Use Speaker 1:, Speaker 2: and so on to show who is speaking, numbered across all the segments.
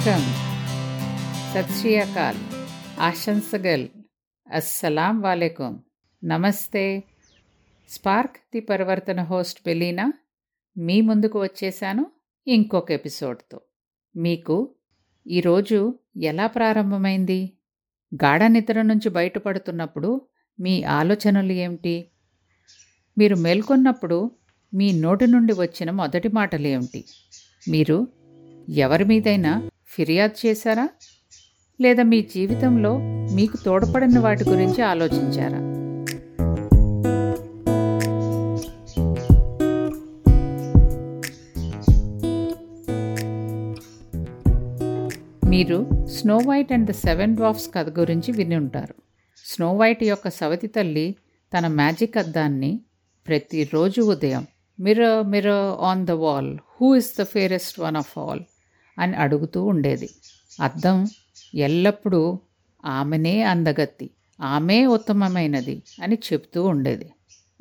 Speaker 1: Welcome సత్ శ్రీ అకాల్ ఆశంసగల్. అస్సలాం వాలేకుం. నమస్తే. Spark the Parivartana host Belina. మీ ముందుకు వచ్చేసాను ఇంకొక ఎపిసోడ్తో. మీకు ఈరోజు ఎలా ప్రారంభమైంది? గాఢ నిద్ర నుంచి బయటపడుతున్నప్పుడు మీ ఆలోచనలు ఏమిటి? మీరు మేల్కొన్నప్పుడు మీ నోటి నుండి వచ్చిన మొదటి మాటలు ఏమిటి? మీరు ఎవరి మీదైనా ఫిర్యాదు చేశారా? లేదా మీ జీవితంలో మీకు తోడ్పడని వాటి గురించి ఆలోచించారా? మీరు Snow White and the Seven Dwarfs కథ గురించి విని ఉంటారు. స్నో వైట్ యొక్క సవతి తల్లి తన మ్యాజిక్ అద్దాన్ని ప్రతిరోజు ఉదయం mirror mirror on the wall who is the fairest one of all అని అడుగుతూ ఉండేది. అద్దం ఎల్లప్పుడూ ఆమెనే అందగత్తి ఆమె ఉత్తమమైనది అని చెప్తూ ఉండేది.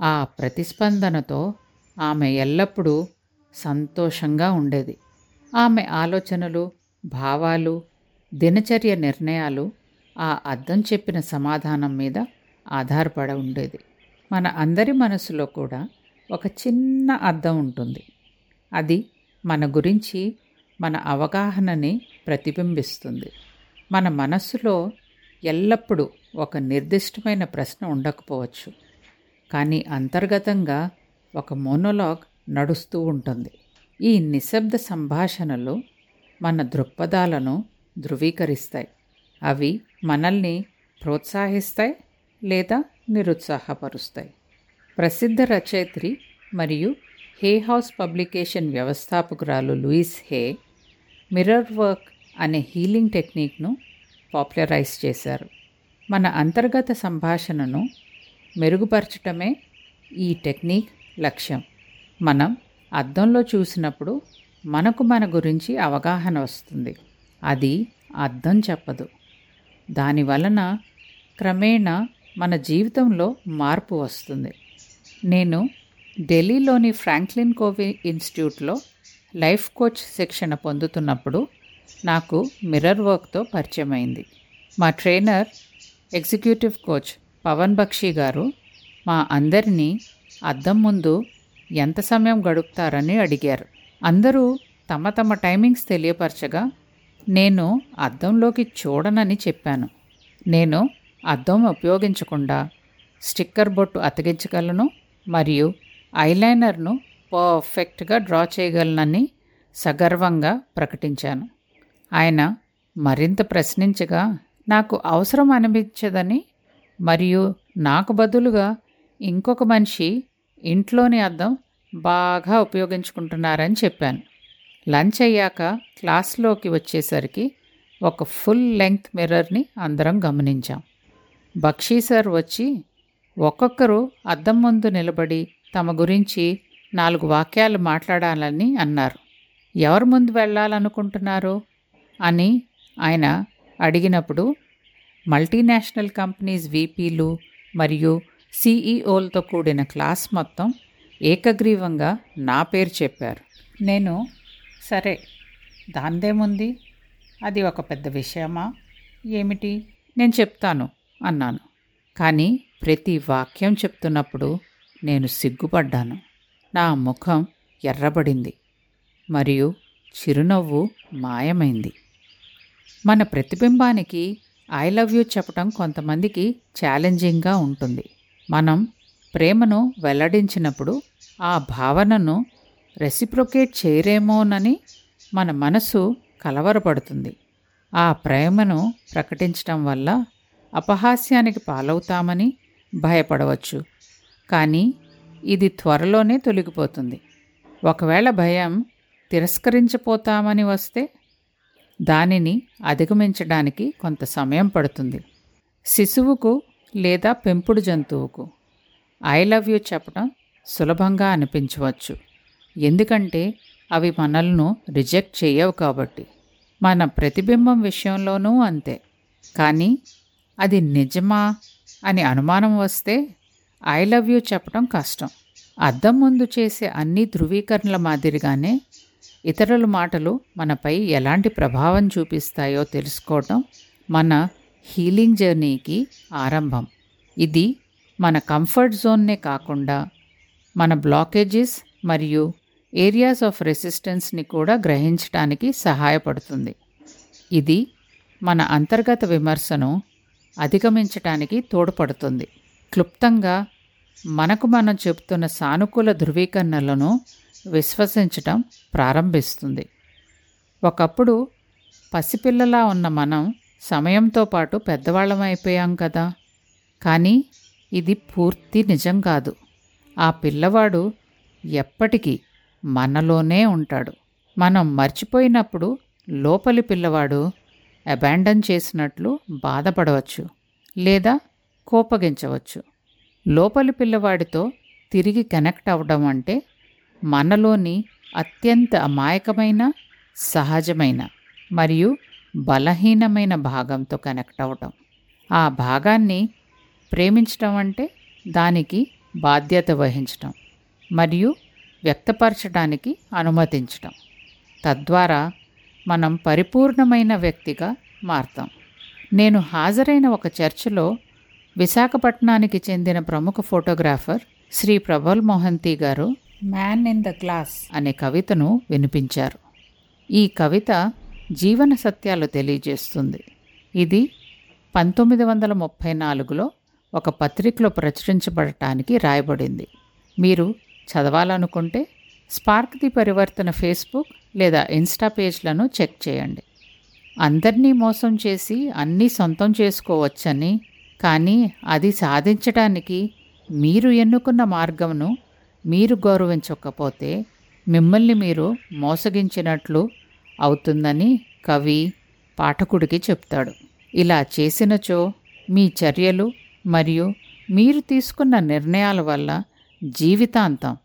Speaker 1: ఆ ప్రతిస్పందనతో ఆమె ఎల్లప్పుడూ సంతోషంగా ఉండేది. ఆమె ఆలోచనలు భావాలు దినచర్య నిర్ణయాలు ఆ అద్దం చెప్పిన సమాధానం మీద ఆధారపడ ఉండేది. మన అందరి మనసులో కూడా ఒక చిన్న అద్దం ఉంటుంది. అది మన గురించి మన అవగాహనని ప్రతిబింబిస్తుంది. మన మనస్సులో ఎల్లప్పుడూ ఒక నిర్దిష్టమైన ప్రశ్న ఉండకపోవచ్చు. కానీ అంతర్గతంగా ఒక మోనోలాగ్ నడుస్తూ ఉంటుంది. ఈ నిశ్శబ్ద సంభాషణలు మన దృక్పథాలను ధృవీకరిస్తాయి. అవి మనల్ని ప్రోత్సహిస్తాయి లేదా నిరుత్సాహపరుస్తాయి. ప్రసిద్ధ రచయిత్రి మరియు హే హౌస్ పబ్లికేషన్ వ్యవస్థాపకురాలు లూయిస్ హే మిర్రర్ వర్క్ అనే హీలింగ్ టెక్నిక్ను పాపులరైజ్ చేశారు. మన అంతర్గత సంభాషణను మెరుగుపరచటమే ఈ టెక్నిక్ లక్ష్యం. మనం అద్దంలో చూసినప్పుడు మనకు మన గురించి అవగాహన వస్తుంది. అది అర్థం చెప్పదు. దాని వలన క్రమేణా మన జీవితంలో మార్పు వస్తుంది. నేను ఢిల్లీలోని ఫ్రాంక్లిన్ కోవి ఇన్స్టిట్యూట్లో లైఫ్ కోచ్ శిక్షణ పొందుతున్నప్పుడు నాకు మిర్రర్ వర్క్తో పరిచయం అయింది మా trainer executive coach Pavan Bakshi garu మా అందరినీ అద్దం ముందు ఎంత సమయం గడుపుతారని అడిగారు. అందరూ తమ తమ టైమింగ్స్ తెలియపరచగా నేను అద్దంలోకి చూడనని చెప్పాను. నేను అద్దం ఉపయోగించకుండా స్టిక్కర్ బొట్టు అతికించగలను మరియు ఐలైనర్ను పర్ఫెక్ట్గా డ్రా చేయగలనని సగర్వంగా ప్రకటించాను. ఆయన మరింత ప్రశ్నించగా నాకు అవసరం అనిపించదని మరియు నాకు బదులుగా ఇంకొక మనిషి ఇంట్లోని అద్దం బాగా ఉపయోగించుకుంటున్నారని చెప్పాను. లంచ్ అయ్యాక క్లాస్లోకి వచ్చేసరికి ఒక ఫుల్ లెంగ్త్ మిర్రర్ని అందరం గమనించాం. బక్షీ సార్ వచ్చి ఒక్కొక్కరు అద్దం ముందు నిలబడి తమ గురించి నాలుగు వాక్యాలు మాట్లాడాలని అన్నారు. ఎవరు ముందు వెళ్ళాలనుకుంటున్నారు? అని ఆయన అడిగినప్పుడు మల్టీనేషనల్ కంపెనీస్ వీపీలు మరియు సిఈఓలతో కూడిన క్లాస్ మొత్తం ఏకగ్రీవంగా నా పేరు చెప్పారు. నేను సరే దాందేముంది? అది ఒక పెద్ద విషయమా? ఏమిటి? నేను చెప్తాను అన్నాను. కానీ ప్రతి వాక్యం చెప్తున్నప్పుడు నేను సిగ్గుపడ్డాను. నా ముఖం ఎర్రబడింది. మరియు చిరునవ్వు మాయమైంది. మన ప్రతిబింబానికి ఐ లవ్ యూ చెప్పడం కొంతమందికి ఛాలెంజింగ్గా ఉంటుంది. మనం ప్రేమను వెల్లడించినప్పుడు ఆ భావనను రెసిప్రొకేట్ చేయరేమోనని మన మనసు కలవరపడుతుంది. ఆ ప్రేమను ప్రకటించటం వల్ల అపహాస్యానికి పాలవుతామని భయపడవచ్చు. కానీ ఇది త్వరలోనే తొలగిపోతుంది. ఒకవేళ భయం తిరస్కరించిపోతామని వస్తే దానిని అధిగమించడానికి కొంత సమయం పడుతుంది. శిశువుకు లేదా పెంపుడు జంతువుకు ఐ లవ్ యూ చెప్పడం సులభంగా అనిపించవచ్చు. ఎందుకంటే అవి మనల్ని రిజెక్ట్ చేయవు కాబట్టి. మన ప్రతిబింబం విషయంలోనూ అంతే. కానీ అది నిజమా అని అనుమానం వస్తే ఐ లవ్ యూ చెప్పడం కష్టం. అద్దం ముందు చేసే అన్ని ధృవీకరణల మాదిరిగానే ఇతరుల మాటలు మనపై ఎలాంటి ప్రభావం చూపిస్తాయో తెలుసుకోవటం మన హీలింగ్ జర్నీకి ఆరంభం. ఇది మన కంఫర్ట్ జోన్నే కాకుండా మన బ్లాకేజెస్ మరియు ఏరియాస్ ఆఫ్ రెసిస్టెన్స్ని కూడా గ్రహించడానికి సహాయపడుతుంది. ఇది మన అంతర్గత విమర్శను అధిగమించటానికి తోడ్పడుతుంది. క్లుప్తంగా మనకు మనం చెబుతున్న సానుకూల ధృవీకరణలను విశ్వసించటం ప్రారంభిస్తుంది. ఒకప్పుడు పసిపిల్లలా ఉన్న మనం సమయంతో పాటు పెద్దవాళ్ళం అయిపోయాం కదా. కానీ ఇది పూర్తి నిజం కాదు. ఆ పిల్లవాడు ఎప్పటికీ మనలోనే ఉంటాడు. మనం మర్చిపోయినప్పుడు లోపలి పిల్లవాడు అబాండన్ చేసినట్లు బాధపడవచ్చు. లేదా కోపగించవచ్చు. లోపలి పిల్లవాడితో తిరిగి కనెక్ట్ అవ్వడం అంటే మనలోని అత్యంత అమాయకమైన సహజమైన మరియు బలహీనమైన భాగంతో కనెక్ట్ అవ్వటం ఆ భాగాన్ని ప్రేమించటం అంటే దానికి బాధ్యత వహించటం మరియు వ్యక్తపరచడానికి అనుమతించటం. తద్వారా మనం పరిపూర్ణమైన వ్యక్తిగా మారతాం. నేను హాజరైన ఒక చర్చిలో విశాఖపట్నానికి చెందిన ప్రముఖ ఫోటోగ్రాఫర్ శ్రీ ప్రబల్ మోహంతి గారు మ్యాన్ ఇన్ ద గ్లాస్ అనే కవితను వినిపించారు. ఈ కవిత జీవన సత్యాలు తెలియజేస్తుంది. ఇది పంతొమ్మిది వందల ముప్పై నాలుగులో ఒక పత్రికలో ప్రచురించబడటానికి రాయబడింది. మీరు చదవాలనుకుంటే స్పార్క్ ది పరివర్తన ఫేస్బుక్ లేదా ఇన్స్టా పేజ్లను చెక్ చేయండి. అందరినీ మోసం చేసి అన్నీ సొంతం చేసుకోవచ్చని కానీ అది సాధించడానికి మీరు ఎన్నుకున్న మార్గమును మీరు గౌరవించకపోతే మిమ్మల్ని మీరు మోసగించినట్లు అవుతుందని కవి పాఠకుడికి చెప్తాడు. ఇలా చేసినచో మీ చర్యలు మరియు మీరు తీసుకున్న నిర్ణయాల వల్ల జీవితాంతం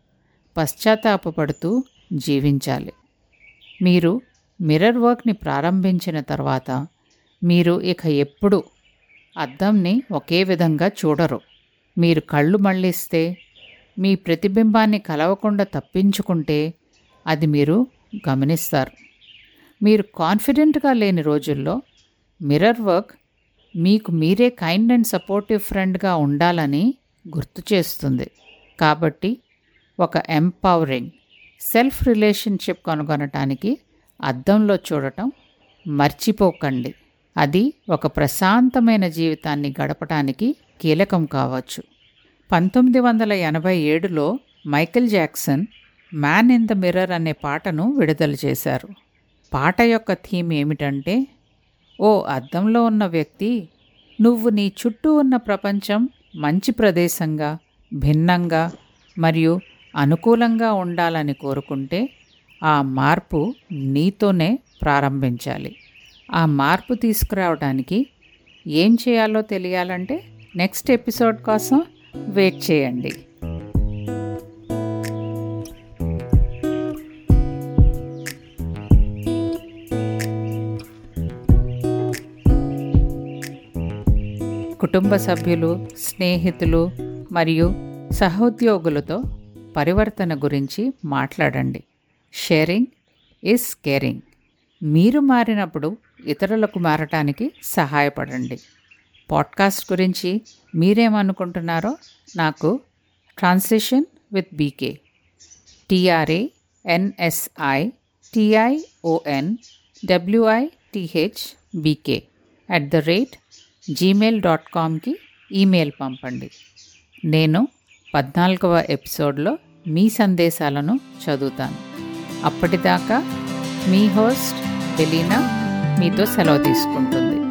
Speaker 1: పశ్చాత్తాపపడుతూ జీవించాలి. మీరు మిర్రర్ వర్క్ని ప్రారంభించిన తర్వాత మీరు ఇక ఎప్పుడు అద్దంని ఒకే విధంగా చూడరు. మీరు కళ్ళు మళ్ళిస్తే మీ ప్రతిబింబాన్ని కలవకుండా తప్పించుకుంటే అది మీరు గమనిస్తారు. మీరు కాన్ఫిడెంట్గా లేని రోజుల్లో మిర్రర్ వర్క్ మీకు మీరే కైండ్ అండ్ సపోర్టివ్ ఫ్రెండ్గా ఉండాలని గుర్తు చేస్తుంది. కాబట్టి ఒక ఎంపవరింగ్ సెల్ఫ్ రిలేషన్షిప్ కనుగొనటానికి అద్దంలో చూడటం మర్చిపోకండి. అది ఒక ప్రశాంతమైన జీవితాన్ని గడపటానికి కీలకం కావచ్చు. పంతొమ్మిది వందల ఎనభై ఏడులో Michael Jackson Man in the Mirror అనే పాటను విడుదల చేశారు. పాట యొక్క థీమ్ ఏమిటంటే ఓ అద్దంలో ఉన్న వ్యక్తి నువ్వు నీ చుట్టూ ఉన్న ప్రపంచం మంచి ప్రదేశంగా భిన్నంగా మరియు అనుకూలంగా ఉండాలని కోరుకుంటే ఆ మార్పు నీతోనే ప్రారంభించాలి. ఆ మార్పు తీసుకురావడానికి ఏం చేయాలో తెలియాలంటే నెక్స్ట్ ఎపిసోడ్ కోసం వెయిట్ చేయండి. కుటుంబ సభ్యులు స్నేహితులు మరియు సహోద్యోగులతో పరివర్తన గురించి మాట్లాడండి. షేరింగ్ ఈజ్ కేరింగ్ మీరు మారినప్పుడు ఇతరులకు మారటానికి సహాయపడండి. పాడ్కాస్ట్ గురించి మీరేమనుకుంటున్నారో నాకు translation with BK. TRA NSI TION WI TH BK at the rate Gmail dot కామ్కి email పంపండి. నేను పద్నాలుగవ ఎపిసోడ్లో మీ సందేశాలను చదువుతాను. అప్పటిదాకా మీ హోస్ట్ వెలీనా మీతో సెలవు తీసుకుంటుంది.